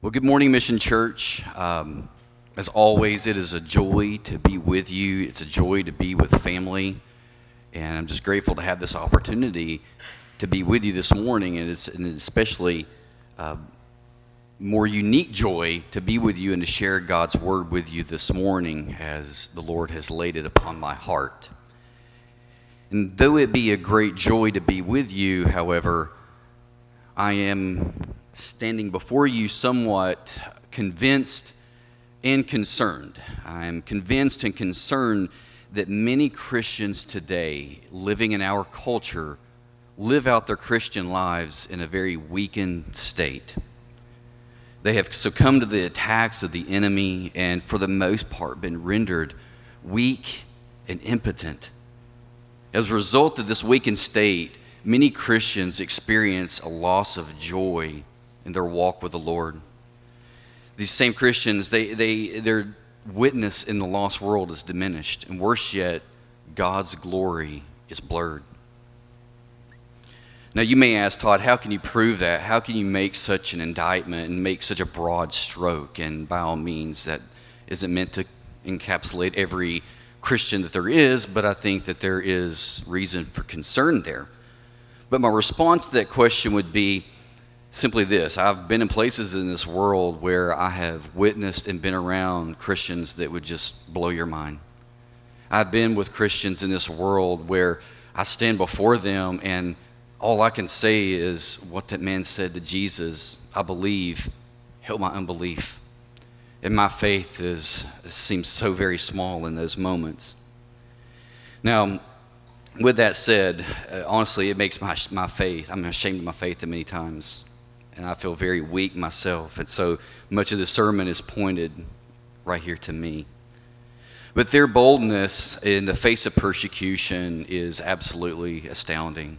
Well, good morning, Mission Church. Um, as always, it is a joy to be with you. It's a joy to be with family. And I'm just grateful to have this opportunity to be with you this morning. And it's an especially uh, more unique joy to be with you and to share God's word with you this morning as the Lord has laid it upon my heart. And though it be a great joy to be with you, however, I am standing before you somewhat convinced and concerned. I am convinced and concerned that many Christians today, living in our culture, live out their Christian lives in a very weakened state. They have succumbed to the attacks of the enemy and, for the most part, been rendered weak and impotent. As a result of this weakened state, many Christians experience a loss of joy in their walk with the Lord. These same Christians, they, they, their witness in the lost world is diminished, and worse yet, God's glory is blurred. Now, you may ask, Todd, how can you prove that? How can you make such an indictment and make such a broad stroke? And by all means, that isn't meant to encapsulate every Christian that there is, but I think that there is reason for concern there. But my response to that question would be simply this I've been in places in this world where I have witnessed and been around Christians that would just blow your mind. I've been with Christians in this world where I stand before them and all I can say is what that man said to Jesus I believe, help my unbelief. And my faith is, seems so very small in those moments. Now, with that said, uh, honestly, it makes my, my faith, I'm ashamed of my faith many times and I feel very weak myself. And so much of the sermon is pointed right here to me. But their boldness in the face of persecution is absolutely astounding.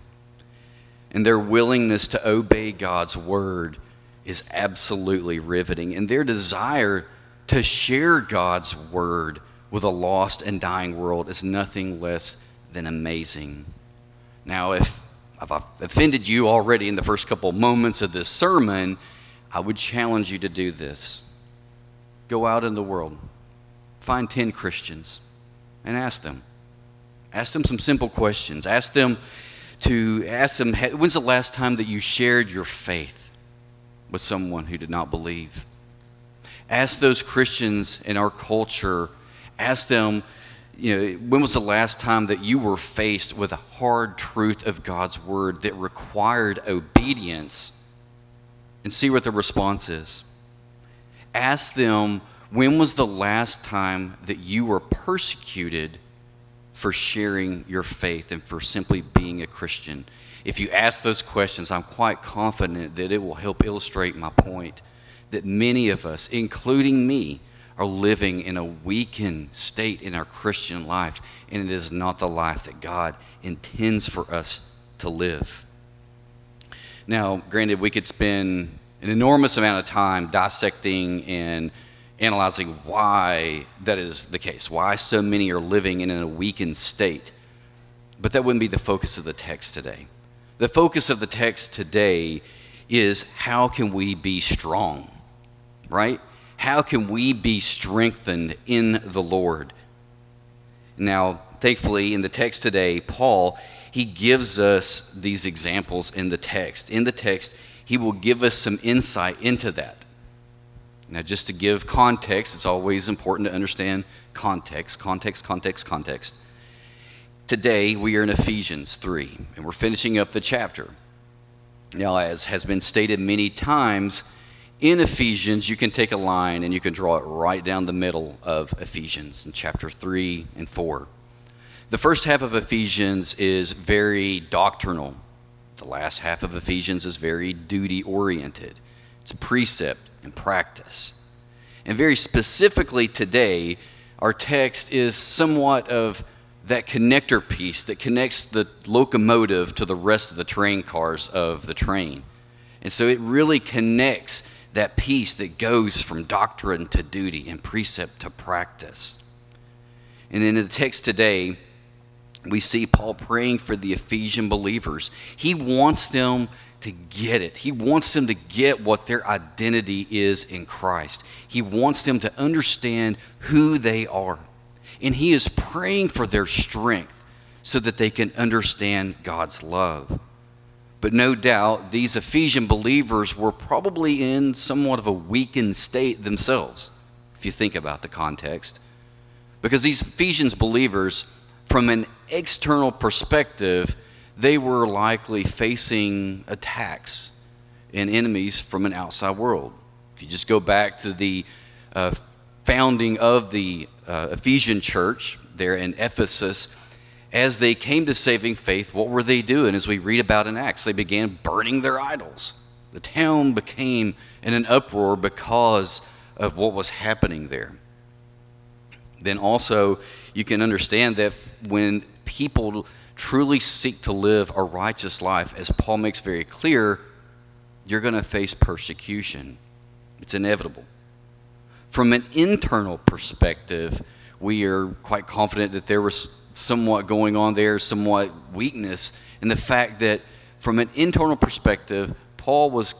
And their willingness to obey God's word is absolutely riveting. And their desire to share God's word with a lost and dying world is nothing less than amazing. Now, if I've offended you already in the first couple moments of this sermon, I would challenge you to do this. Go out in the world, find 10 Christians, and ask them. Ask them some simple questions. Ask them to ask them, when's the last time that you shared your faith with someone who did not believe? Ask those Christians in our culture, ask them, you know, when was the last time that you were faced with a hard truth of God's word that required obedience? And see what the response is. Ask them, when was the last time that you were persecuted for sharing your faith and for simply being a Christian? If you ask those questions, I'm quite confident that it will help illustrate my point that many of us, including me, are living in a weakened state in our Christian life, and it is not the life that God intends for us to live. Now, granted, we could spend an enormous amount of time dissecting and analyzing why that is the case, why so many are living in a weakened state. But that wouldn't be the focus of the text today. The focus of the text today is how can we be strong, right? How can we be strengthened in the Lord? Now, thankfully, in the text today, Paul, he gives us these examples in the text. In the text, he will give us some insight into that. Now, just to give context, it's always important to understand context, context, context, context. Today, we are in Ephesians 3, and we're finishing up the chapter. Now, as has been stated many times, in Ephesians, you can take a line and you can draw it right down the middle of Ephesians in chapter 3 and 4. The first half of Ephesians is very doctrinal. The last half of Ephesians is very duty oriented. It's precept and practice. And very specifically today, our text is somewhat of that connector piece that connects the locomotive to the rest of the train cars of the train. And so it really connects that piece that goes from doctrine to duty and precept to practice. And in the text today, we see Paul praying for the Ephesian believers. He wants them to get it. He wants them to get what their identity is in Christ. He wants them to understand who they are. And He is praying for their strength so that they can understand God's love. But no doubt, these Ephesian believers were probably in somewhat of a weakened state themselves, if you think about the context. Because these Ephesians believers, from an external perspective, they were likely facing attacks and enemies from an outside world. If you just go back to the uh, founding of the uh, Ephesian church there in Ephesus, as they came to saving faith, what were they doing? As we read about in Acts, they began burning their idols. The town became in an uproar because of what was happening there. Then also, you can understand that when people truly seek to live a righteous life, as Paul makes very clear, you're going to face persecution. It's inevitable. From an internal perspective, we are quite confident that there was somewhat going on there, somewhat weakness in the fact that from an internal perspective, Paul was,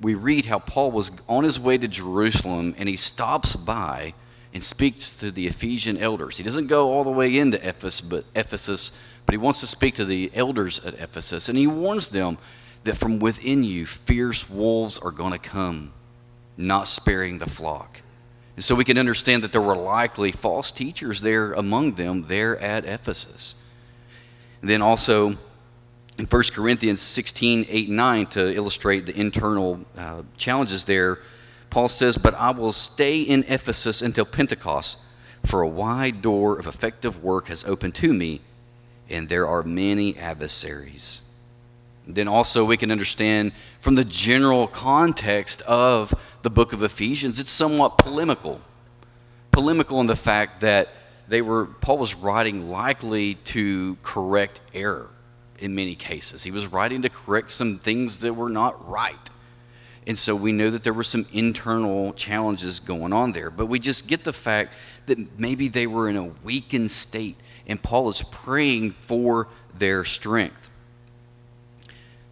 we read how Paul was on his way to Jerusalem and he stops by and speaks to the Ephesian elders. He doesn't go all the way into Ephesus, but Ephesus, but he wants to speak to the elders at Ephesus and he warns them that from within you fierce wolves are going to come, not sparing the flock. And so we can understand that there were likely false teachers there among them there at Ephesus. And then also in 1 Corinthians 16, 8, 9, to illustrate the internal uh, challenges there, Paul says, But I will stay in Ephesus until Pentecost, for a wide door of effective work has opened to me, and there are many adversaries. Then also we can understand from the general context of the book of Ephesians, it's somewhat polemical. Polemical in the fact that they were Paul was writing likely to correct error in many cases. He was writing to correct some things that were not right. And so we know that there were some internal challenges going on there. But we just get the fact that maybe they were in a weakened state, and Paul is praying for their strength.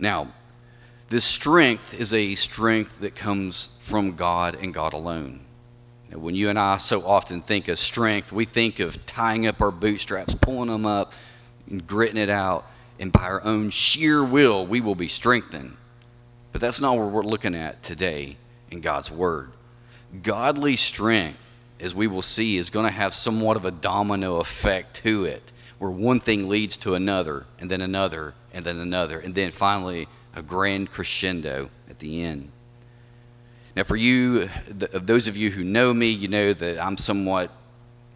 Now, this strength is a strength that comes from God and God alone. Now, when you and I so often think of strength, we think of tying up our bootstraps, pulling them up, and gritting it out, and by our own sheer will, we will be strengthened. But that's not what we're looking at today in God's Word. Godly strength, as we will see, is going to have somewhat of a domino effect to it, where one thing leads to another, and then another, and then another, and then finally a grand crescendo at the end. Now, for you, those of you who know me, you know that I'm somewhat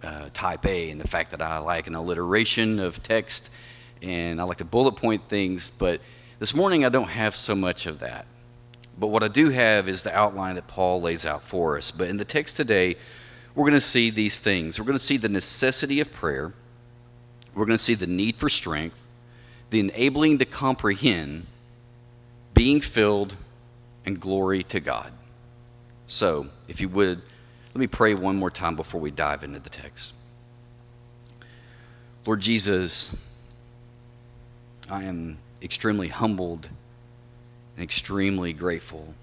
uh, type A in the fact that I like an alliteration of text and I like to bullet point things, but this morning I don't have so much of that. But what I do have is the outline that Paul lays out for us. But in the text today, we're going to see these things. We're going to see the necessity of prayer, we're going to see the need for strength, the enabling to comprehend, being filled, and glory to God. So, if you would, let me pray one more time before we dive into the text. Lord Jesus, I am extremely humbled and extremely grateful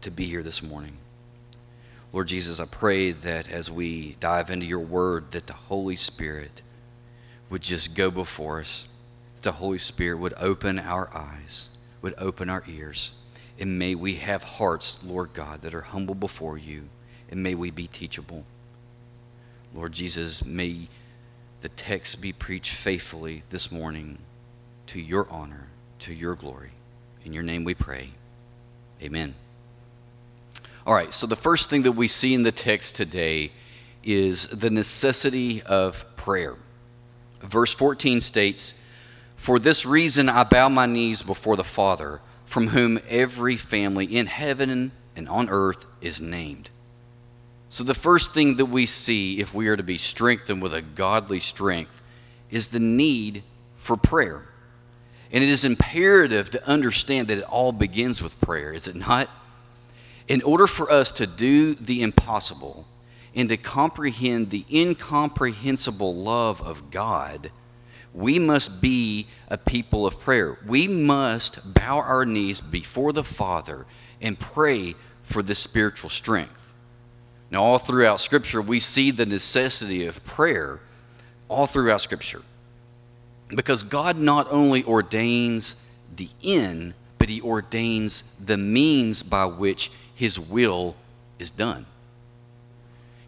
to be here this morning. Lord Jesus, I pray that as we dive into your word, that the Holy Spirit would just go before us that the Holy Spirit would open our eyes, would open our ears. And may we have hearts, Lord God, that are humble before you. And may we be teachable. Lord Jesus, may the text be preached faithfully this morning to your honor, to your glory. In your name we pray. Amen. All right, so the first thing that we see in the text today is the necessity of prayer. Verse 14 states, for this reason I bow my knees before the Father, from whom every family in heaven and on earth is named. So, the first thing that we see if we are to be strengthened with a godly strength is the need for prayer. And it is imperative to understand that it all begins with prayer, is it not? In order for us to do the impossible and to comprehend the incomprehensible love of God, we must be a people of prayer. We must bow our knees before the Father and pray for this spiritual strength. Now, all throughout Scripture, we see the necessity of prayer all throughout Scripture. Because God not only ordains the end, but He ordains the means by which His will is done.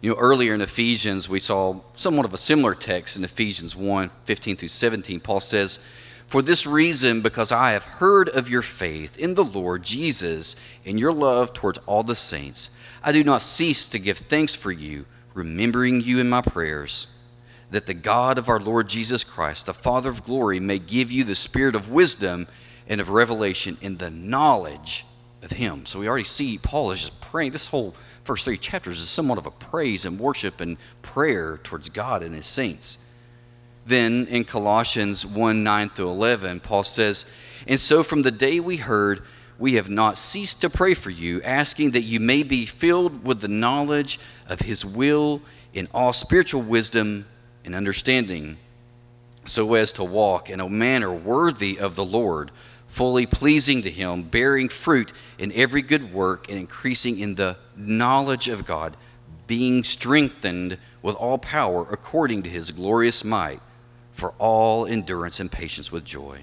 You know, earlier in Ephesians, we saw somewhat of a similar text in Ephesians 1 15 through 17. Paul says, For this reason, because I have heard of your faith in the Lord Jesus and your love towards all the saints, I do not cease to give thanks for you, remembering you in my prayers, that the God of our Lord Jesus Christ, the Father of glory, may give you the spirit of wisdom and of revelation in the knowledge of him. So we already see Paul is just praying this whole first three chapters is somewhat of a praise and worship and prayer towards God and his saints. Then in Colossians 1 9 through 11, Paul says, And so from the day we heard, we have not ceased to pray for you, asking that you may be filled with the knowledge of his will in all spiritual wisdom and understanding, so as to walk in a manner worthy of the Lord fully pleasing to Him, bearing fruit in every good work, and increasing in the knowledge of God, being strengthened with all power according to His glorious might, for all endurance and patience with joy.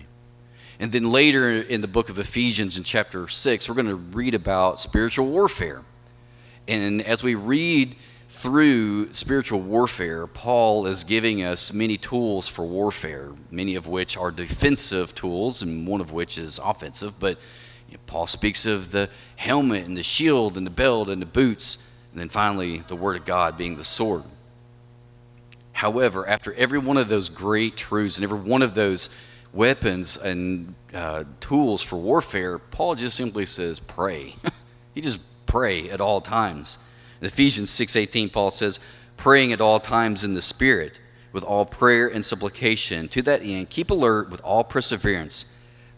And then later in the book of Ephesians, in chapter 6, we're going to read about spiritual warfare. And as we read through spiritual warfare, Paul is giving us many tools for warfare, many of which are defensive tools, and one of which is offensive. But you know, Paul speaks of the helmet and the shield and the belt and the boots, and then finally the Word of God being the sword. However, after every one of those great truths and every one of those weapons and uh, tools for warfare, Paul just simply says, pray. he just pray at all times. In Ephesians 6:18 Paul says, "Praying at all times in the spirit with all prayer and supplication. To that end, keep alert with all perseverance,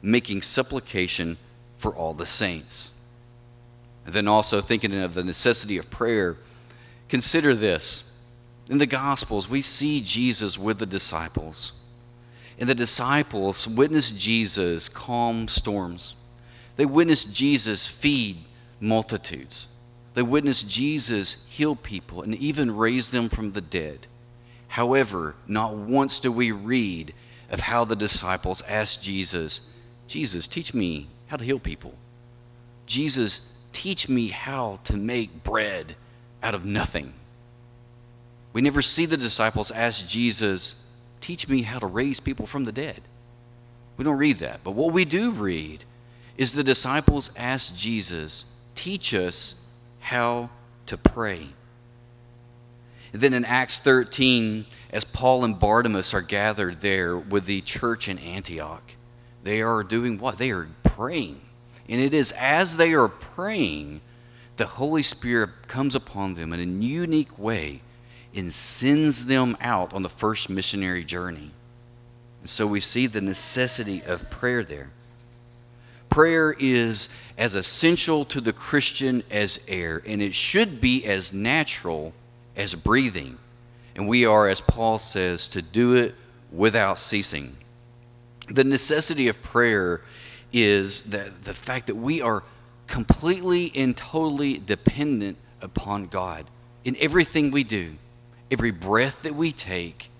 making supplication for all the saints." And then also thinking of the necessity of prayer, consider this. In the Gospels, we see Jesus with the disciples. And the disciples witnessed Jesus calm storms. They witnessed Jesus feed multitudes. They witnessed Jesus heal people and even raise them from the dead. However, not once do we read of how the disciples asked Jesus, Jesus, teach me how to heal people. Jesus, teach me how to make bread out of nothing. We never see the disciples ask Jesus, teach me how to raise people from the dead. We don't read that. But what we do read is the disciples ask Jesus, teach us how to pray. Then in Acts 13, as Paul and Barnabas are gathered there with the church in Antioch, they are doing what? They are praying. And it is as they are praying, the Holy Spirit comes upon them in a unique way and sends them out on the first missionary journey. And so we see the necessity of prayer there. Prayer is as essential to the Christian as air, and it should be as natural as breathing. And we are, as Paul says, to do it without ceasing. The necessity of prayer is that the fact that we are completely and totally dependent upon God in everything we do, every breath that we take,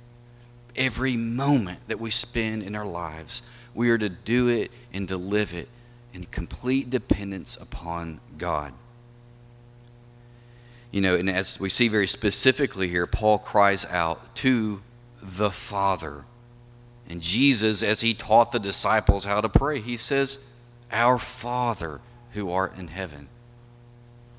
every moment that we spend in our lives. We are to do it and to live it in complete dependence upon God. You know, and as we see very specifically here, Paul cries out to the Father. And Jesus, as he taught the disciples how to pray, he says, Our Father who art in heaven.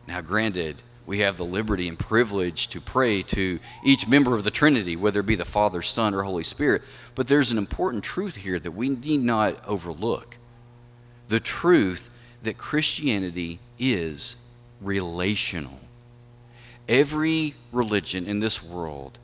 Now, granted, we have the liberty and privilege to pray to each member of the Trinity, whether it be the Father, Son, or Holy Spirit. But there's an important truth here that we need not overlook the truth that Christianity is relational. Every religion in this world,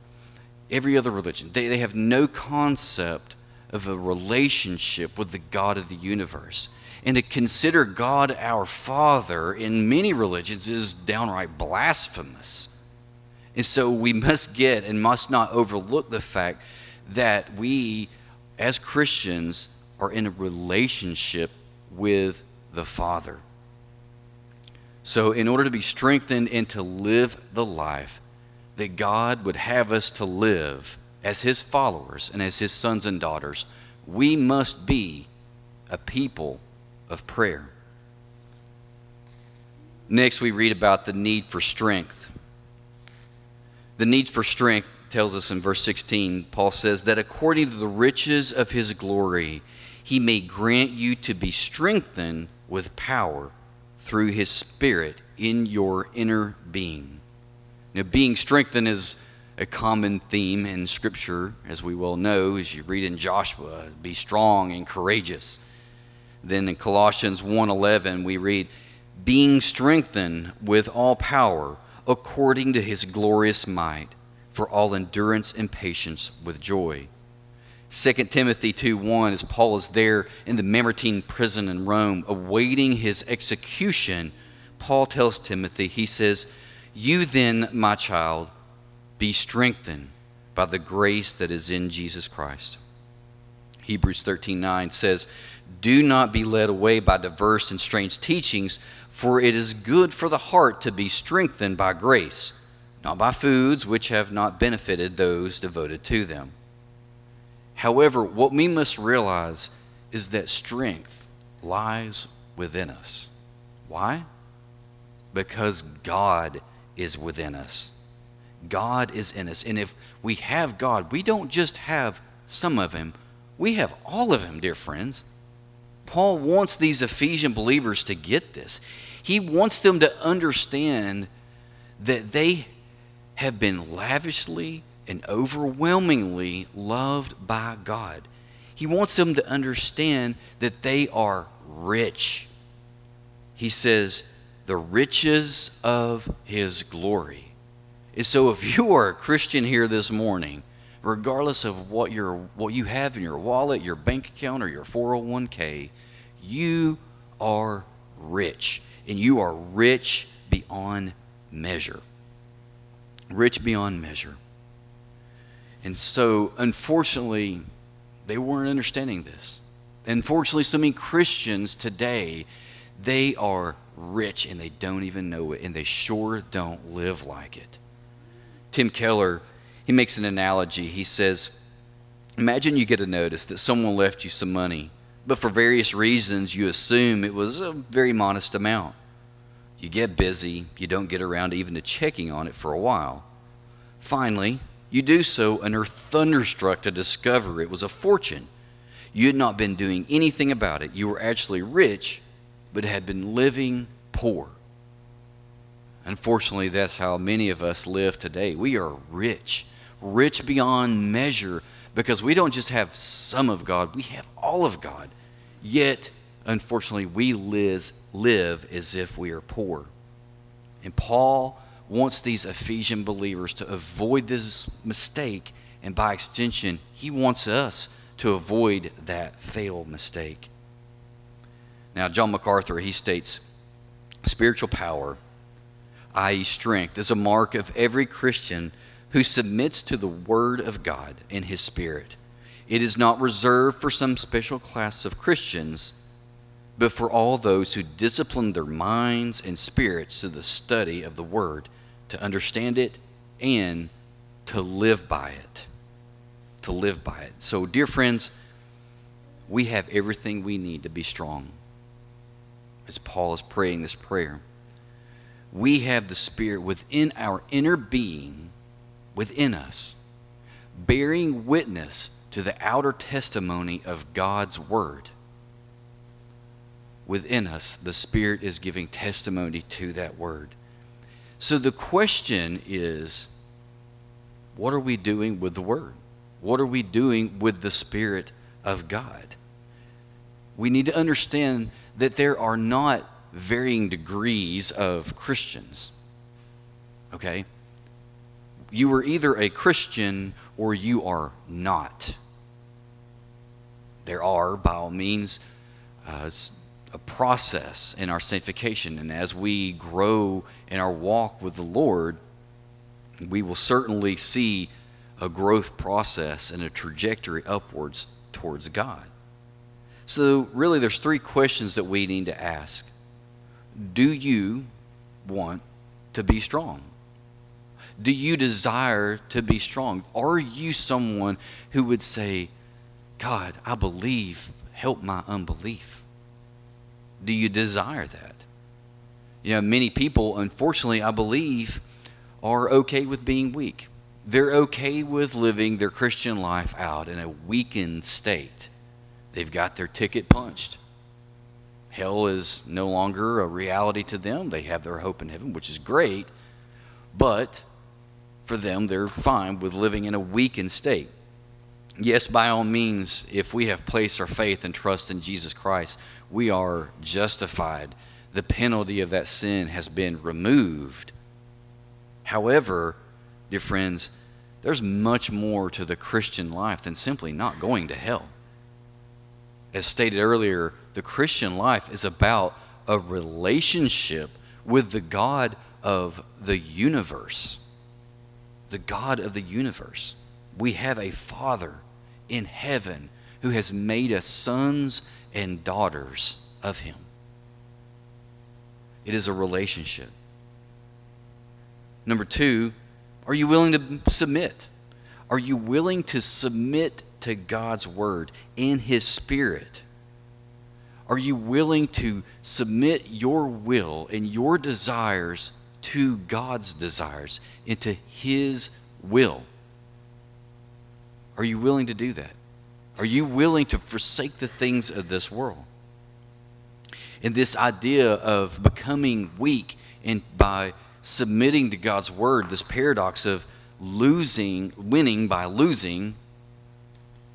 every other religion, they, they have no concept of a relationship with the God of the universe. And to consider God our Father in many religions is downright blasphemous. And so we must get and must not overlook the fact that we as Christians, are in a relationship with the Father. So, in order to be strengthened and to live the life that God would have us to live as His followers and as His sons and daughters, we must be a people of prayer. Next, we read about the need for strength. The need for strength tells us in verse 16, Paul says that according to the riches of his glory, he may grant you to be strengthened with power through his Spirit in your inner being. Now, being strengthened is a common theme in Scripture, as we well know, as you read in Joshua, be strong and courageous. Then in Colossians 1:11 we read, being strengthened with all power according to his glorious might for all endurance and patience with joy 2 Timothy 2 1, as Paul is there in the Mamertine prison in Rome, awaiting his execution, Paul tells Timothy, he says, You then, my child, be strengthened by the grace that is in Jesus Christ. Hebrews 13 9 says, Do not be led away by diverse and strange teachings, for it is good for the heart to be strengthened by grace, not by foods which have not benefited those devoted to them However, what we must realize is that strength lies within us. Why? Because God is within us. God is in us. And if we have God, we don't just have some of Him, we have all of Him, dear friends. Paul wants these Ephesian believers to get this. He wants them to understand that they have been lavishly and overwhelmingly loved by God. He wants them to understand that they are rich. He says, the riches of his glory. And so if you are a Christian here this morning, regardless of what, you what you have in your wallet, your bank account, or your 401k, you are rich. And you are rich beyond measure. Rich beyond measure. And so, unfortunately, they weren't understanding this. Unfortunately, so many Christians today, they are rich and they don't even know it, and they sure don't live like it. Tim Keller, he makes an analogy. He says, Imagine you get a notice that someone left you some money, but for various reasons you assume it was a very modest amount. You get busy, you don't get around even to checking on it for a while. Finally, you do so and are thunderstruck to discover it was a fortune. You had not been doing anything about it. You were actually rich, but had been living poor. Unfortunately, that's how many of us live today. We are rich, rich beyond measure, because we don't just have some of God, we have all of God. Yet, unfortunately, we live, live as if we are poor. And Paul wants these Ephesian believers to avoid this mistake, and by extension, he wants us to avoid that fatal mistake. Now, John MacArthur, he states spiritual power, i.e., strength, is a mark of every Christian who submits to the Word of God in His Spirit. It is not reserved for some special class of Christians, but for all those who discipline their minds and spirits to the study of the Word to understand it, and to live by it. To live by it. So, dear friends, we have everything we need to be strong. As Paul is praying this prayer, we have the Spirit within our inner being, within us, bearing witness to the outer testimony of God's Word. Within us, the Spirit is giving testimony to that Word. So the question is what are we doing with the Word? What are we doing with the Spirit of God? We need to understand that there are not varying degrees of Christians. Okay? You are either a Christian or you are not. There are, by all means, uh, a process in our sanctification. And as we grow in our walk with the Lord, we will certainly see a growth process and a trajectory upwards towards God. So, really, there's three questions that we need to ask. Do you want to be strong? Do you desire to be strong? Are you someone who would say, God, I believe, help my unbelief? Do you desire that? You know, many people, unfortunately, I believe, are okay with being weak. They're okay with living their Christian life out in a weakened state. They've got their ticket punched. Hell is no longer a reality to them. They have their hope in heaven, which is great. But for them, they're fine with living in a weakened state. Yes, by all means, if we have placed our faith and trust in Jesus Christ, we are justified. The penalty of that sin has been removed. However, dear friends, there's much more to the Christian life than simply not going to hell. As stated earlier, the Christian life is about a relationship with the God of the universe. The God of the universe. We have a Father in heaven who has made us sons and daughters of Him. It is a relationship. Number two, are you willing to submit? Are you willing to submit to God's word and His Spirit? Are you willing to submit your will and your desires to God's desires, into His will? Are you willing to do that? Are you willing to forsake the things of this world? And this idea of becoming weak and by submitting to God's word, this paradox of losing, winning by losing,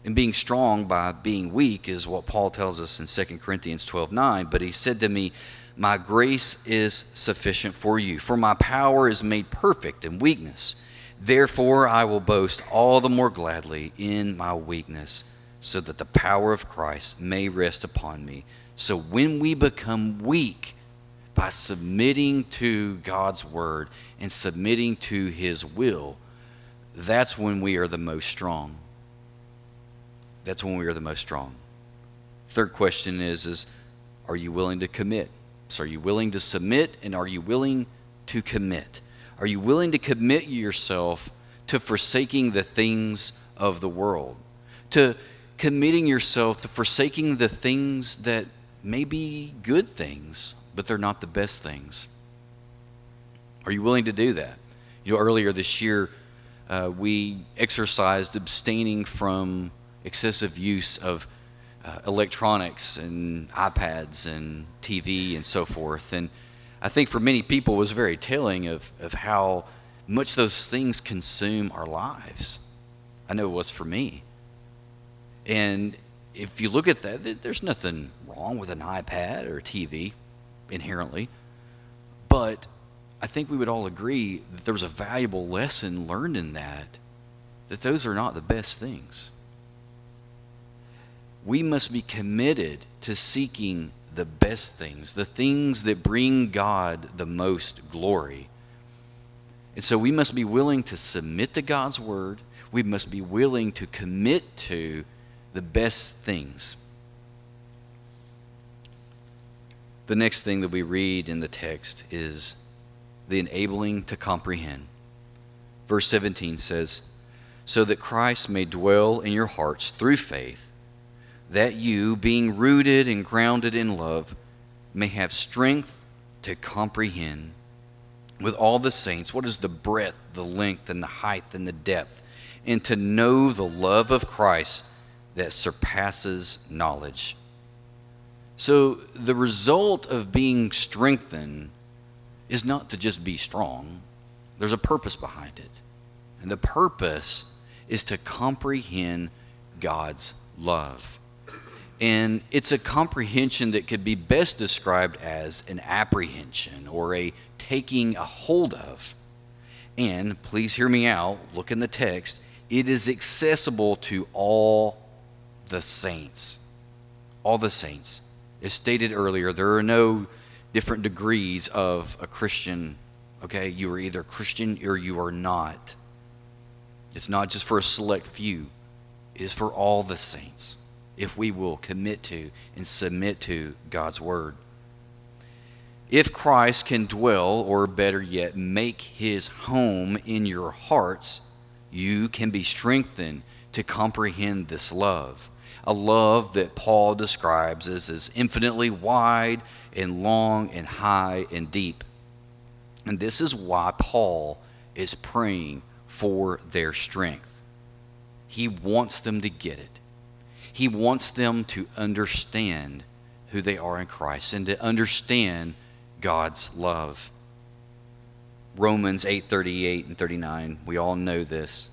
and being strong by being weak is what Paul tells us in 2 Corinthians 12 9. But he said to me, My grace is sufficient for you, for my power is made perfect in weakness. Therefore, I will boast all the more gladly in my weakness, so that the power of Christ may rest upon me. So when we become weak, by submitting to God's word and submitting to his will, that's when we are the most strong. That's when we are the most strong. Third question is, is are you willing to commit? So are you willing to submit and are you willing to commit? Are you willing to commit yourself to forsaking the things of the world? To committing yourself to forsaking the things that may be good things, but they're not the best things? Are you willing to do that? You know, earlier this year, uh, we exercised abstaining from excessive use of uh, electronics and iPads and TV and so forth. And I think for many people it was very telling of, of how much those things consume our lives. I know it was for me. And if you look at that, there's nothing wrong with an iPad or a TV inherently. But I think we would all agree that there was a valuable lesson learned in that, that those are not the best things. We must be committed to seeking the best things, the things that bring God the most glory. And so we must be willing to submit to God's word. We must be willing to commit to the best things. The next thing that we read in the text is the enabling to comprehend. Verse 17 says, So that Christ may dwell in your hearts through faith, that you, being rooted and grounded in love, may have strength to comprehend with all the saints what is the breadth, the length, and the height, and the depth, and to know the love of Christ that surpasses knowledge. So, the result of being strengthened is not to just be strong, there's a purpose behind it. And the purpose is to comprehend God's love. And it's a comprehension that could be best described as an apprehension or a taking a hold of. And please hear me out, look in the text. It is accessible to all the saints. All the saints. As stated earlier, there are no different degrees of a Christian. Okay, you are either Christian or you are not. It's not just for a select few, it is for all the saints. if we will commit to and submit to God's Word. If Christ can dwell, or better yet, make his home in your hearts, you can be strengthened to comprehend this love. A love that Paul describes as, as infinitely wide and long and high and deep. And this is why Paul is praying for their strength. He wants them to get it. He wants them to understand who they are in Christ and to understand God's love. Romans 8:38 and 39, we all know this.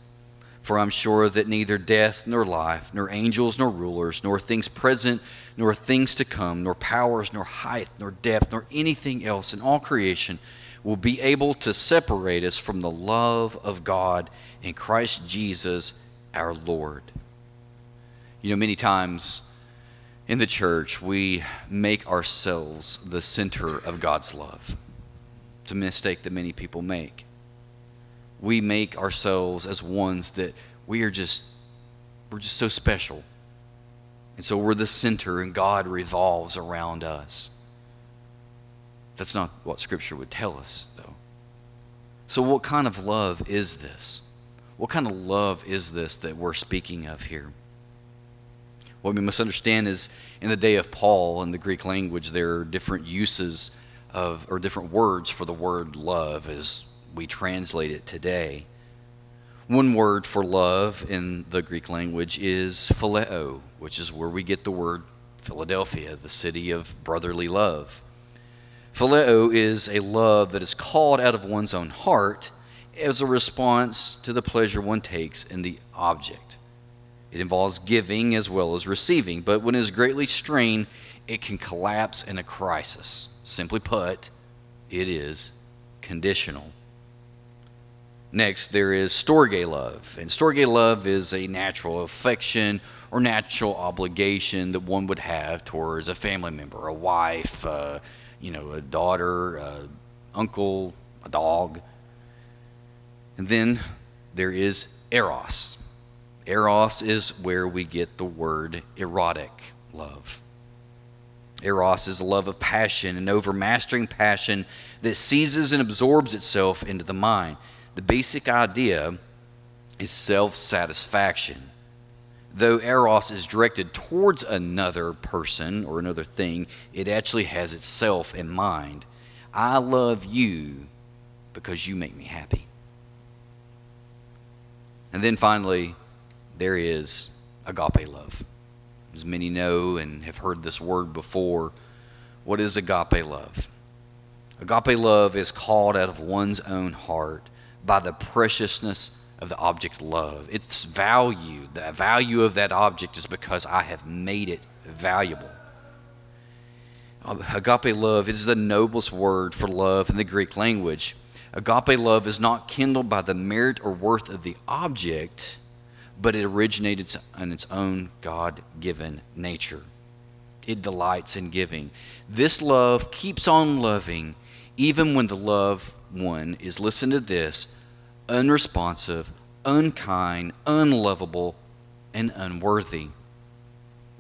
For I'm sure that neither death nor life, nor angels nor rulers, nor things present nor things to come, nor powers nor height nor depth nor anything else in all creation will be able to separate us from the love of God in Christ Jesus our Lord. You know, many times in the church, we make ourselves the center of God's love. It's a mistake that many people make. We make ourselves as ones that we are just, we're just so special. And so we're the center, and God revolves around us. That's not what Scripture would tell us, though. So, what kind of love is this? What kind of love is this that we're speaking of here? What we must understand is in the day of Paul in the Greek language, there are different uses of, or different words for the word love as we translate it today. One word for love in the Greek language is phileo, which is where we get the word Philadelphia, the city of brotherly love. Phileo is a love that is called out of one's own heart as a response to the pleasure one takes in the object. It involves giving as well as receiving, but when it is greatly strained, it can collapse in a crisis. Simply put, it is conditional. Next, there is storge love. And storge love is a natural affection or natural obligation that one would have towards a family member, a wife, uh, you know, a daughter, a uncle, a dog. And then there is eros. Eros is where we get the word erotic love. Eros is a love of passion, an overmastering passion that seizes and absorbs itself into the mind. The basic idea is self satisfaction. Though Eros is directed towards another person or another thing, it actually has itself in mind. I love you because you make me happy. And then finally, there is agape love. As many know and have heard this word before, what is agape love? Agape love is called out of one's own heart by the preciousness of the object love. Its value, the value of that object is because I have made it valuable. Um, agape love is the noblest word for love in the Greek language. Agape love is not kindled by the merit or worth of the object, but it originated in its own God given nature. It delights in giving. This love keeps on loving even when the loved one is, listen to this, unresponsive, unkind, unlovable, and unworthy.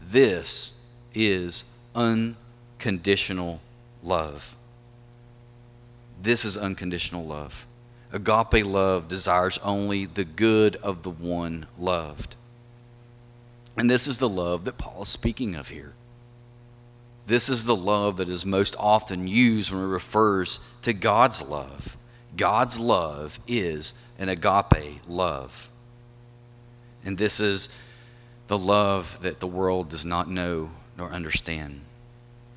This is unconditional love. This is unconditional love. Agape love desires only the good of the one loved. And this is the love that Paul is speaking of here. This is the love that is most often used when it refers to God's love. God's love is an agape love. And this is the love that the world does not know nor understand.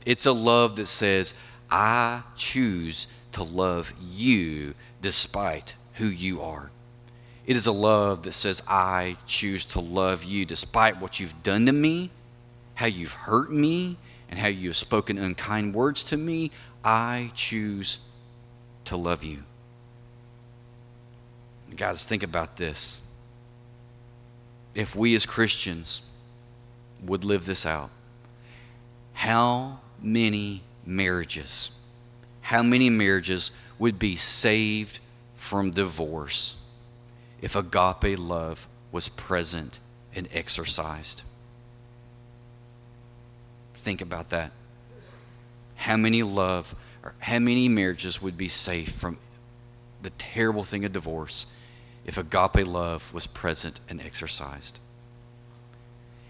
It's a love that says, I choose to love you despite who you are. It is a love that says, I choose to love you despite what you've done to me, how you've hurt me, and how you have spoken unkind words to me. I choose to love you. Guys, think about this. If we as Christians would live this out, how many marriages, how many marriages would be saved from divorce if agape love was present and exercised. Think about that. How many love or how many marriages would be safe from the terrible thing of divorce if agape love was present and exercised?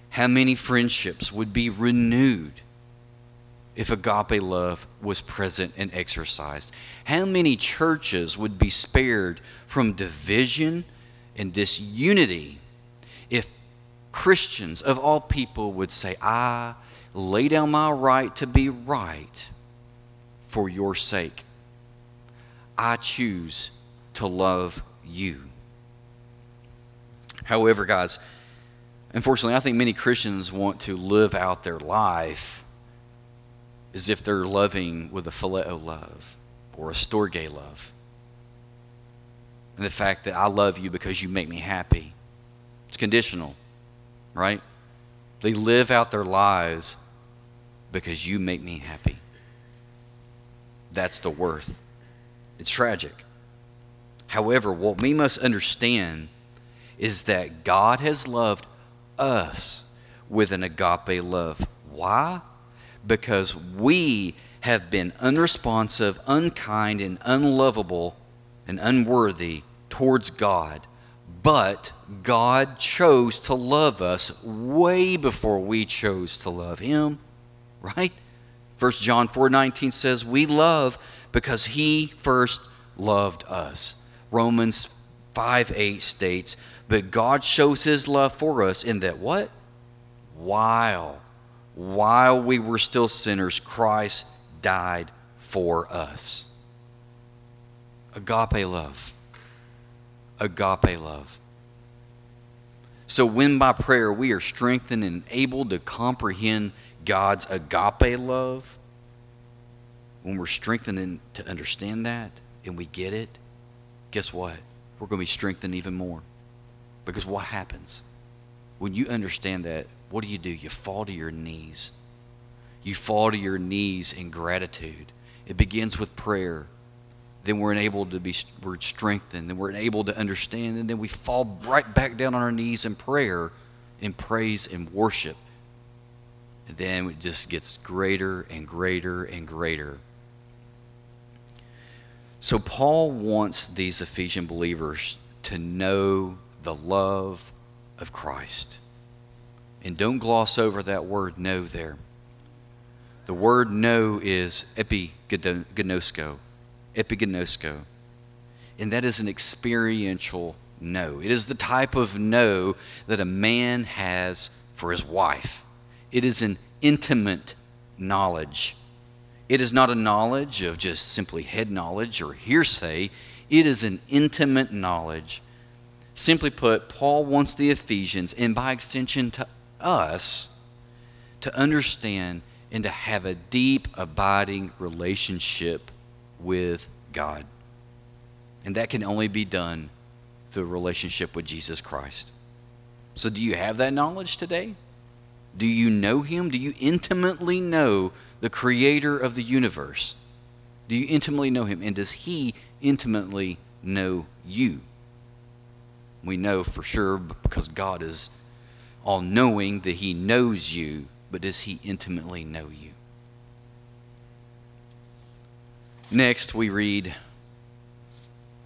How many friendships would be renewed if agape love was present and exercised? How many churches would be spared from division and disunity if Christians of all people would say, I lay down my right to be right for your sake. I choose to love you. However, guys, unfortunately, I think many Christians want to live out their life as if they're loving with a phileo love or a storge love. And the fact that I love you because you make me happy. It's conditional, right? They live out their lives because you make me happy. That's the worth. It's tragic. However, what we must understand is that God has loved us with an agape love. Why? Because we have been unresponsive, unkind, and unlovable and unworthy towards God. But God chose to love us way before we chose to love Him, right? 1 John 4:19 says, "We love because he first loved us." Romans 5:8 states, "But God shows his love for us in that what? While while we were still sinners, Christ died for us." Agape love. Agape love. So, when by prayer we are strengthened and able to comprehend God's agape love, when we're strengthened to understand that and we get it, guess what? We're going to be strengthened even more. Because what happens? When you understand that, what do you do? You fall to your knees. You fall to your knees in gratitude. It begins with prayer. Then we're enabled to be we're strengthened. Then we're able to understand. And then we fall right back down on our knees in prayer, in praise and worship. And then it just gets greater and greater and greater. So, Paul wants these Ephesian believers to know the love of Christ. And don't gloss over that word know there. The word know is epiginosko, epiginosko. And that is an experiential know. It is the type of know that a man has for his wife. It is an intimate knowledge. It is not a knowledge of just simply head knowledge or hearsay. It is an intimate knowledge. Simply put, Paul wants the Ephesians, and by extension to us, to understand and to have a deep, abiding relationship with God. And that can only be done through a relationship with Jesus Christ. So, do you have that knowledge today? Do you know him? Do you intimately know the creator of the universe? Do you intimately know him? And does he intimately know you? We know for sure because God is all knowing that he knows you, but does he intimately know you? Next, we read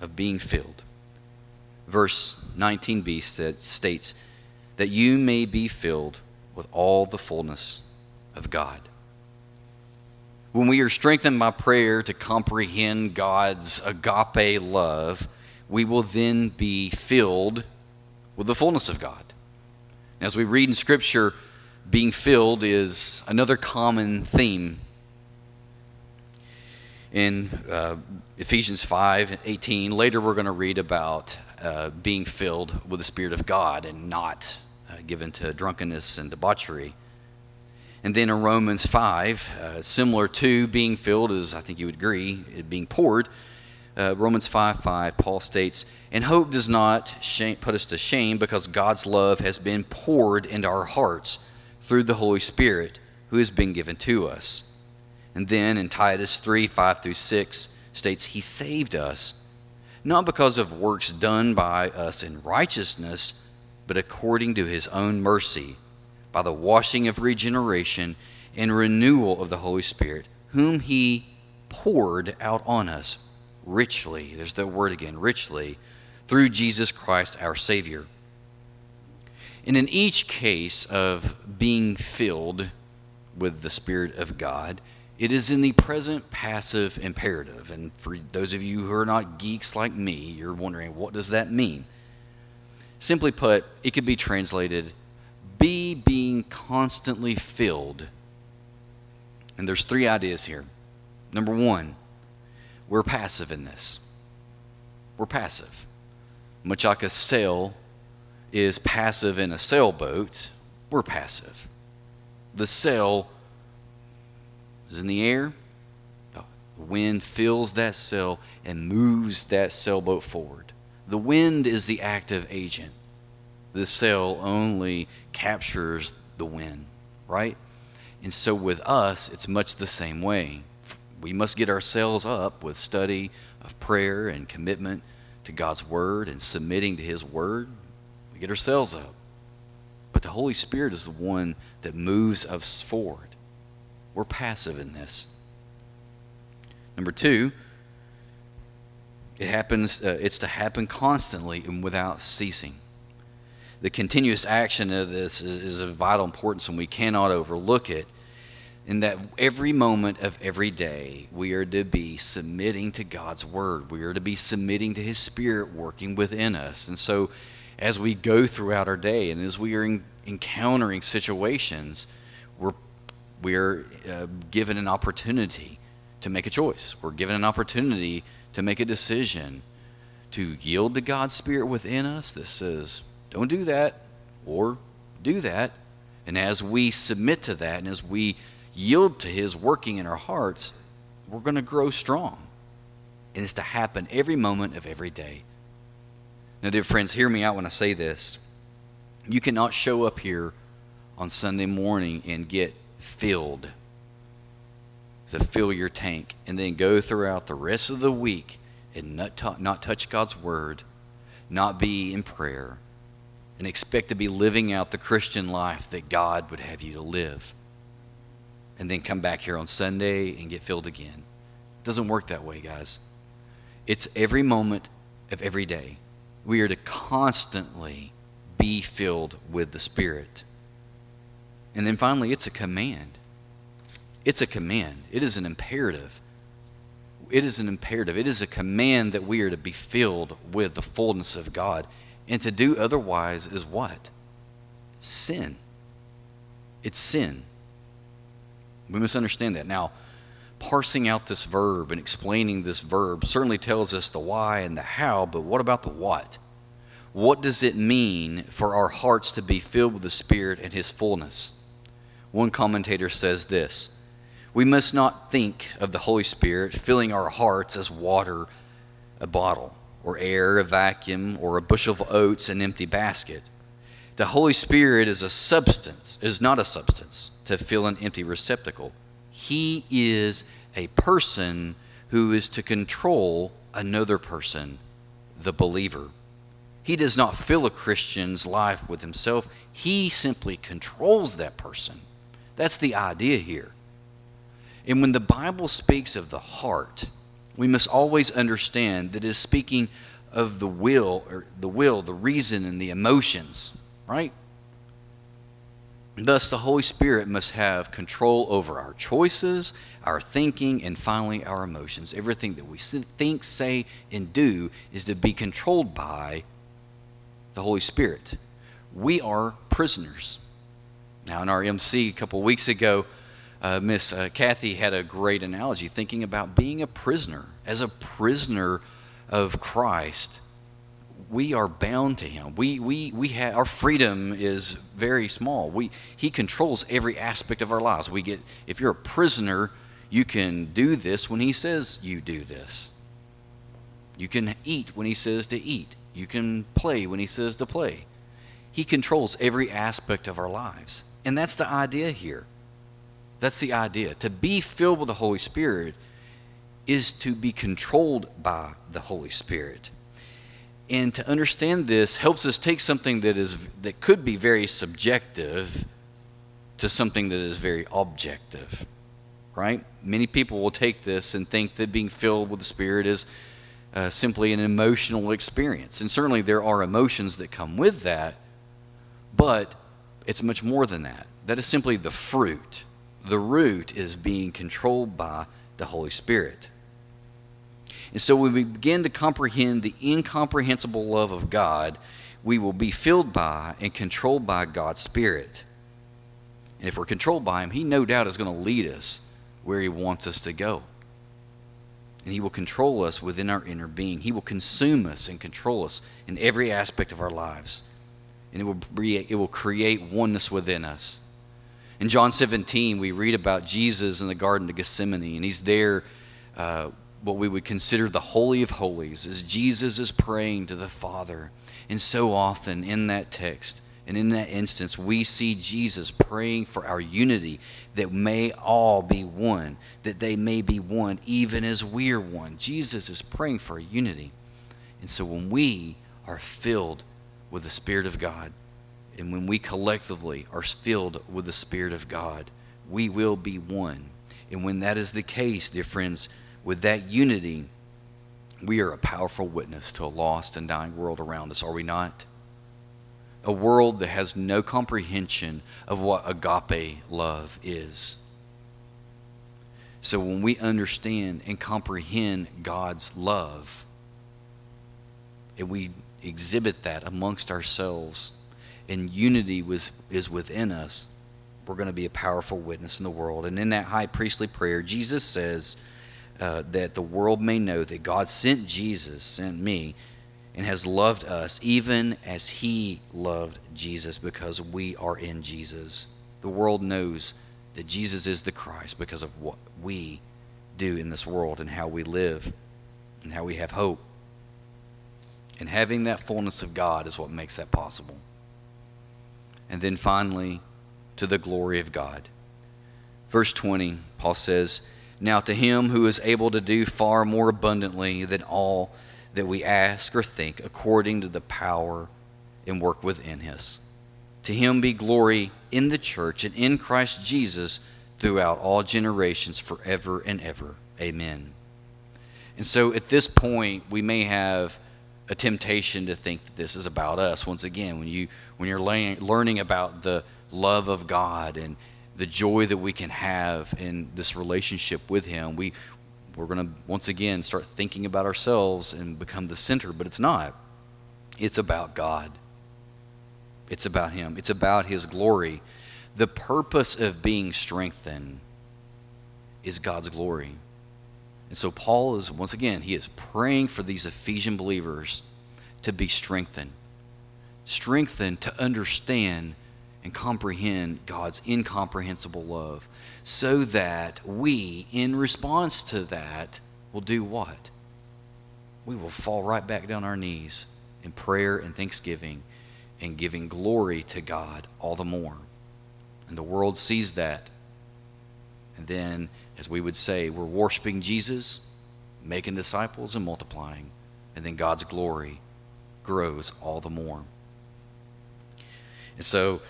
of being filled. Verse 19b states, That you may be filled with all the fullness of God. When we are strengthened by prayer to comprehend God's agape love, we will then be filled with the fullness of God. As we read in Scripture, being filled is another common theme. In uh, Ephesians 5 and 18, later we're going to read about uh, being filled with the Spirit of God and not given to drunkenness and debauchery. And then in Romans 5, uh, similar to being filled, as I think you would agree, being poured, uh, Romans 5 5, Paul states, And hope does not shame, put us to shame because God's love has been poured into our hearts through the Holy Spirit who has been given to us. And then in Titus 3 5 through 6 states, He saved us, not because of works done by us in righteousness but according to his own mercy, by the washing of regeneration and renewal of the Holy Spirit, whom He poured out on us richly. There's that word again, richly, through Jesus Christ our Savior. And in each case of being filled with the Spirit of God, it is in the present passive imperative. And for those of you who are not geeks like me, you're wondering, what does that mean? Simply put, it could be translated be being constantly filled. And there's three ideas here. Number one, we're passive in this. We're passive. Much like a sail is passive in a sailboat, we're passive. The sail is in the air, the wind fills that sail and moves that sailboat forward. The wind is the active agent. The sail only captures the wind, right? And so with us, it's much the same way. We must get our sails up with study of prayer and commitment to God's Word and submitting to His Word. We get our sails up. But the Holy Spirit is the one that moves us forward. We're passive in this. Number two, it happens, uh, it's to happen constantly and without ceasing. The continuous action of this is, is of vital importance, and we cannot overlook it. In that every moment of every day, we are to be submitting to God's Word. We are to be submitting to His Spirit working within us. And so, as we go throughout our day and as we are in, encountering situations, we're, we're uh, given an opportunity to make a choice. We're given an opportunity to make a decision to yield to God's Spirit within us that says, don't do that or do that. And as we submit to that and as we yield to His working in our hearts, we're going to grow strong. And it's to happen every moment of every day. Now, dear friends, hear me out when I say this. You cannot show up here on Sunday morning and get filled to fill your tank and then go throughout the rest of the week and not, t- not touch God's word, not be in prayer, and expect to be living out the Christian life that God would have you to live. And then come back here on Sunday and get filled again. It doesn't work that way, guys. It's every moment of every day. We are to constantly be filled with the Spirit. And then finally, it's a command. It's a command, it is an imperative. It is an imperative. It is a command that we are to be filled with the fullness of God. And to do otherwise is what? Sin. It's sin. We must understand that. Now, parsing out this verb and explaining this verb certainly tells us the why and the how, but what about the what? What does it mean for our hearts to be filled with the Spirit and His fullness? One commentator says this we must not think of the Holy Spirit filling our hearts as water, a bottle, or air, a vacuum, or a bushel of oats, an empty basket. The Holy Spirit is a substance, is not a substance to fill an empty receptacle. He is a person who is to control another person, the believer. He does not fill a Christian's life with himself, he simply controls that person. That's the idea here. And when the Bible speaks of the heart, we must always understand that it is speaking of the will, or the will, the reason, and the emotions, right? Thus, the Holy Spirit must have control over our choices, our thinking, and finally our emotions. Everything that we think, say, and do is to be controlled by the Holy Spirit. We are prisoners. Now, in our MC a couple weeks ago, uh, Miss uh, Kathy had a great analogy thinking about being a prisoner. As a prisoner of Christ, we are bound to Him. We, we, we have, our freedom is very small. We, he controls every aspect of our lives. We get, if you're a prisoner, you can do this when He says you do this. You can eat when He says to eat. You can play when He says to play. He controls every aspect of our lives. And that's the idea here. That's the idea. To be filled with the Holy Spirit is to be controlled by the Holy Spirit. And to understand this helps us take something that is that could be very subjective to something that is very objective, right? Many people will take this and think that being filled with the Spirit is uh, simply an emotional experience. And certainly there are emotions that come with that, but it's much more than that. That is simply the fruit. The root is being controlled by the Holy Spirit. And so when we begin to comprehend the incomprehensible love of God, we will be filled by and controlled by God's Spirit. And if we're controlled by Him, He no doubt is going to lead us where He wants us to go. And He will control us within our inner being. He will consume us and control us in every aspect of our lives. And it will, it will create oneness within us. In John 17, we read about Jesus in the Garden of Gethsemane, and He's there. Uh, what we would consider the Holy of Holies, as Jesus is praying to the Father. And so often in that text, and in that instance, we see Jesus praying for our unity, that may all be one, that they may be one, even as we're one. Jesus is praying for unity. And so when we are filled with the Spirit of God, and when we collectively are filled with the Spirit of God, we will be one. And when that is the case, dear friends, with that unity, we are a powerful witness to a lost and dying world around us, are we not? a world that has no comprehension of what agape love is. So when we understand and comprehend God's love, and we exhibit that amongst ourselves, and unity was, is within us, we're going to be a powerful witness in the world. And in that high priestly prayer, Jesus says uh, that the world may know that God sent Jesus, sent me, and has loved us even as he loved Jesus because we are in Jesus. The world knows that Jesus is the Christ because of what we do in this world and how we live and how we have hope. And having that fullness of God is what makes that possible. And then finally, to the glory of God. Verse 20, Paul says, Now to him who is able to do far more abundantly than all that we ask or think according to the power and work within us. To him be glory in the church and in Christ Jesus throughout all generations, forever and ever. Amen. And so at this point, we may have a temptation to think that this is about us. Once again, when, you, when you're learning about the love of God and the joy that we can have in this relationship with Him, we, we're going to once again start thinking about ourselves and become the center, but it's not. It's about God. It's about Him. It's about His glory. The purpose of being strengthened is God's glory. And so Paul is, once again, he is praying for these Ephesian believers to be strengthened. Strengthened to understand and comprehend God's incomprehensible love so that we, in response to that, will do what? We will fall right back down our knees in prayer and thanksgiving and giving glory to God all the more. And the world sees that. And then, as we would say, we're worshiping Jesus, making disciples, and multiplying. And then God's glory grows all the more. And so,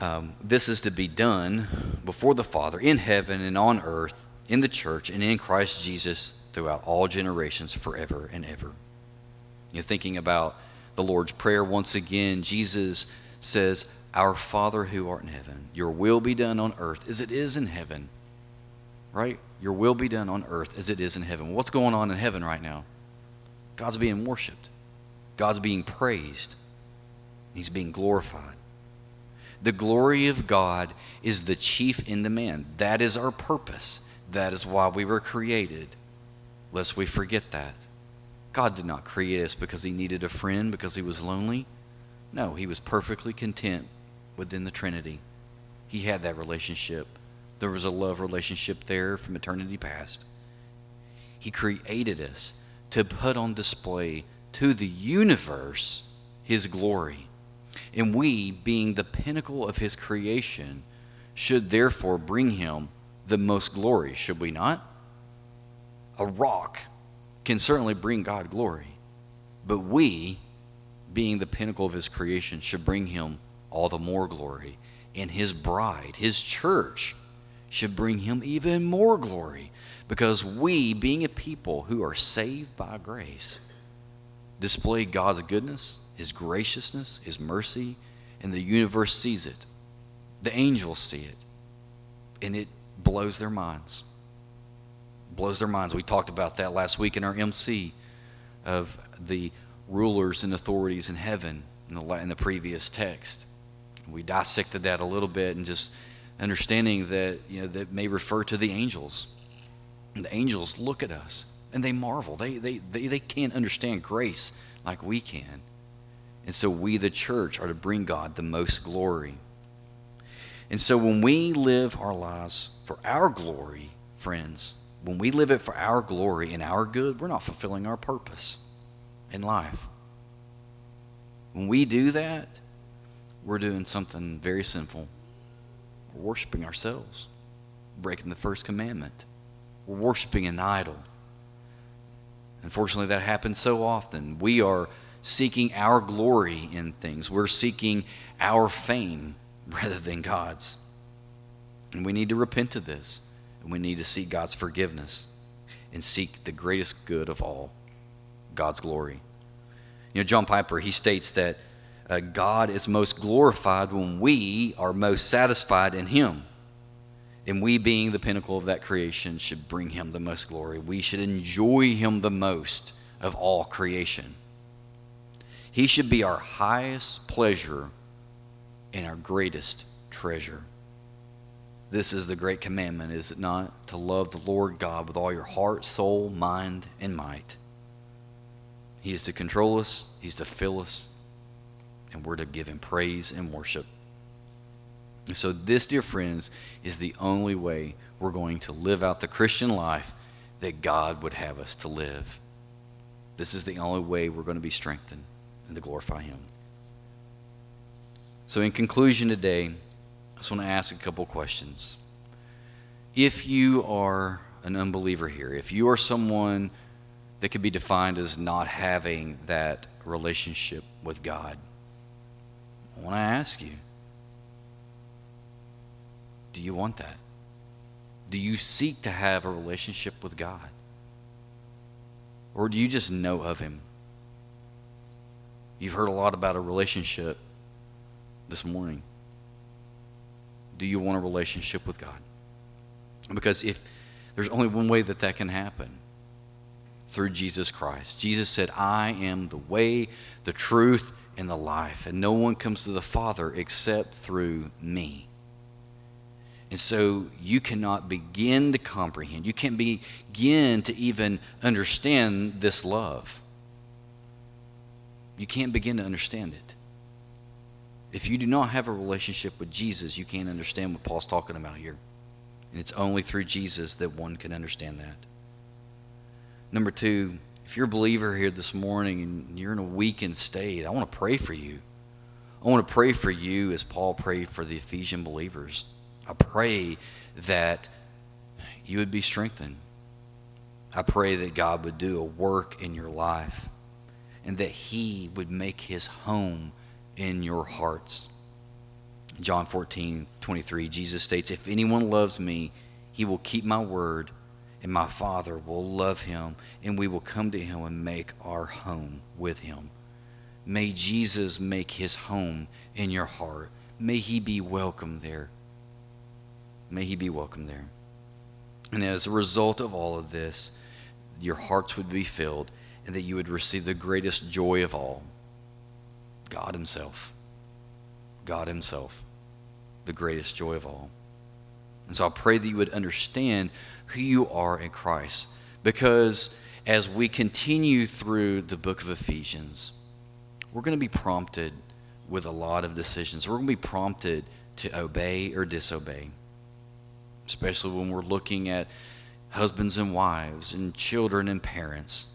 um, this is to be done before the Father in heaven and on earth, in the church, and in Christ Jesus throughout all generations, forever and ever. You're thinking about the Lord's Prayer once again. Jesus says, Our Father who art in heaven, your will be done on earth as it is in heaven. Right? Your will be done on earth as it is in heaven. What's going on in heaven right now? God's being worshiped, God's being praised, He's being glorified. The glory of God is the chief in demand. That is our purpose. That is why we were created. Lest we forget that. God did not create us because he needed a friend, because he was lonely. No, he was perfectly content within the Trinity. He had that relationship. There was a love relationship there from eternity past. He created us to put on display to the universe his glory. And we, being the pinnacle of his creation, should therefore bring him the most glory, should we not? A rock can certainly bring God glory, but we, being the pinnacle of his creation, should bring him all the more glory and his bride, his church, should bring him even more glory because we, being a people who are saved by grace, display God's goodness, his graciousness, his mercy, and the universe sees it. The angels see it, and it blows their minds. Blows their minds. We talked about that last week in our MC of the rulers and authorities in heaven in the, in the previous text. We dissected that a little bit and just understanding that you know that may refer to the angels. And the angels look at us and they marvel. They, they, they, they can't understand grace like we can. And so we, the church, are to bring God the most glory. And so when we live our lives for our glory, friends, when we live it for our glory and our good, we're not fulfilling our purpose in life. When we do that, we're doing something very sinful. We're worshiping ourselves, breaking the first commandment. We're worshiping an idol. Unfortunately, that happens so often. We are seeking our glory in things, we're seeking our fame rather than God's. And we need to repent of this. And we need to seek God's forgiveness and seek the greatest good of all God's glory. You know, John Piper, he states that uh, God is most glorified when we are most satisfied in Him. And we, being the pinnacle of that creation, should bring Him the most glory. We should enjoy Him the most of all creation. He should be our highest pleasure and our greatest treasure. This is the great commandment, is it not? To love the Lord God with all your heart, soul, mind, and might. He is to control us, He's to fill us, and we're to give Him praise and worship. And so, this, dear friends, is the only way we're going to live out the Christian life that God would have us to live. This is the only way we're going to be strengthened and to glorify Him. So, in conclusion today, I just want to ask a couple questions. If you are an unbeliever here, if you are someone that could be defined as not having that relationship with God, I want to ask you do you want that? Do you seek to have a relationship with God? Or do you just know of Him? You've heard a lot about a relationship this morning. Do you want a relationship with God? Because if there's only one way that that can happen through Jesus Christ. Jesus said, I am the way, the truth, and the life, and no one comes to the Father except through me. And so you cannot begin to comprehend, you can't begin to even understand this love. You can't begin to understand it. If you do not have a relationship with Jesus, you can't understand what Paul's talking about here. And it's only through Jesus that one can understand that. Number two, if you're a believer here this morning and you're in a weakened state, I want to pray for you. I want to pray for you as Paul prayed for the Ephesian believers. I pray that you would be strengthened. I pray that God would do a work in your life and that He would make His home in your hearts. John 14, 23, Jesus states, If anyone loves me, he will keep my word, and my Father will love him, and we will come to him and make our home with him. May Jesus make his home in your heart. May he be welcome there. May he be welcome there. And as a result of all of this, your hearts would be filled and that you would receive the greatest joy of all God Himself. God Himself, the greatest joy of all. And so I pray that you would understand who you are in Christ. Because as we continue through the book of Ephesians, we're going to be prompted with a lot of decisions. We're going to be prompted to obey or disobey especially when we're looking at husbands and wives and children and parents.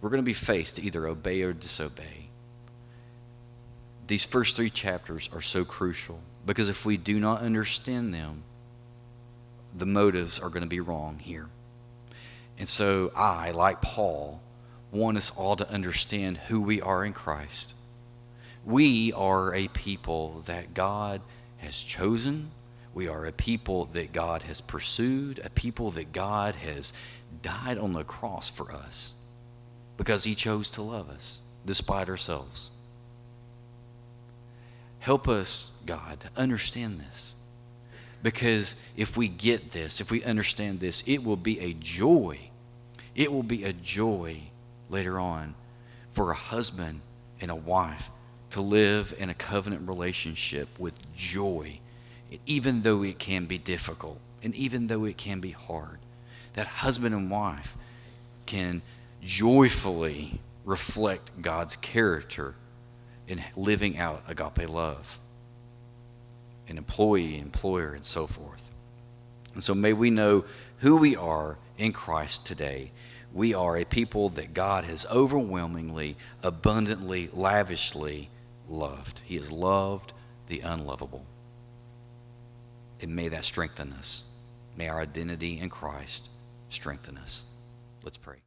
We're going to be faced to either obey or disobey. These first three chapters are so crucial because if we do not understand them, the motives are going to be wrong here. And so I, like Paul, want us all to understand who we are in Christ. We are a people that God has chosen. We are a people that God has pursued, a people that God has died on the cross for us because he chose to love us despite ourselves. Help us, God, understand this. Because if we get this, if we understand this, it will be a joy. It will be a joy later on for a husband and a wife to live in a covenant relationship with joy, even though it can be difficult and even though it can be hard. That husband and wife can joyfully reflect God's character in living out agape love, an employee, employer, and so forth. And so may we know who we are in Christ today. We are a people that God has overwhelmingly, abundantly, lavishly loved. He has loved the unlovable. And may that strengthen us. May our identity in Christ strengthen us. Let's pray.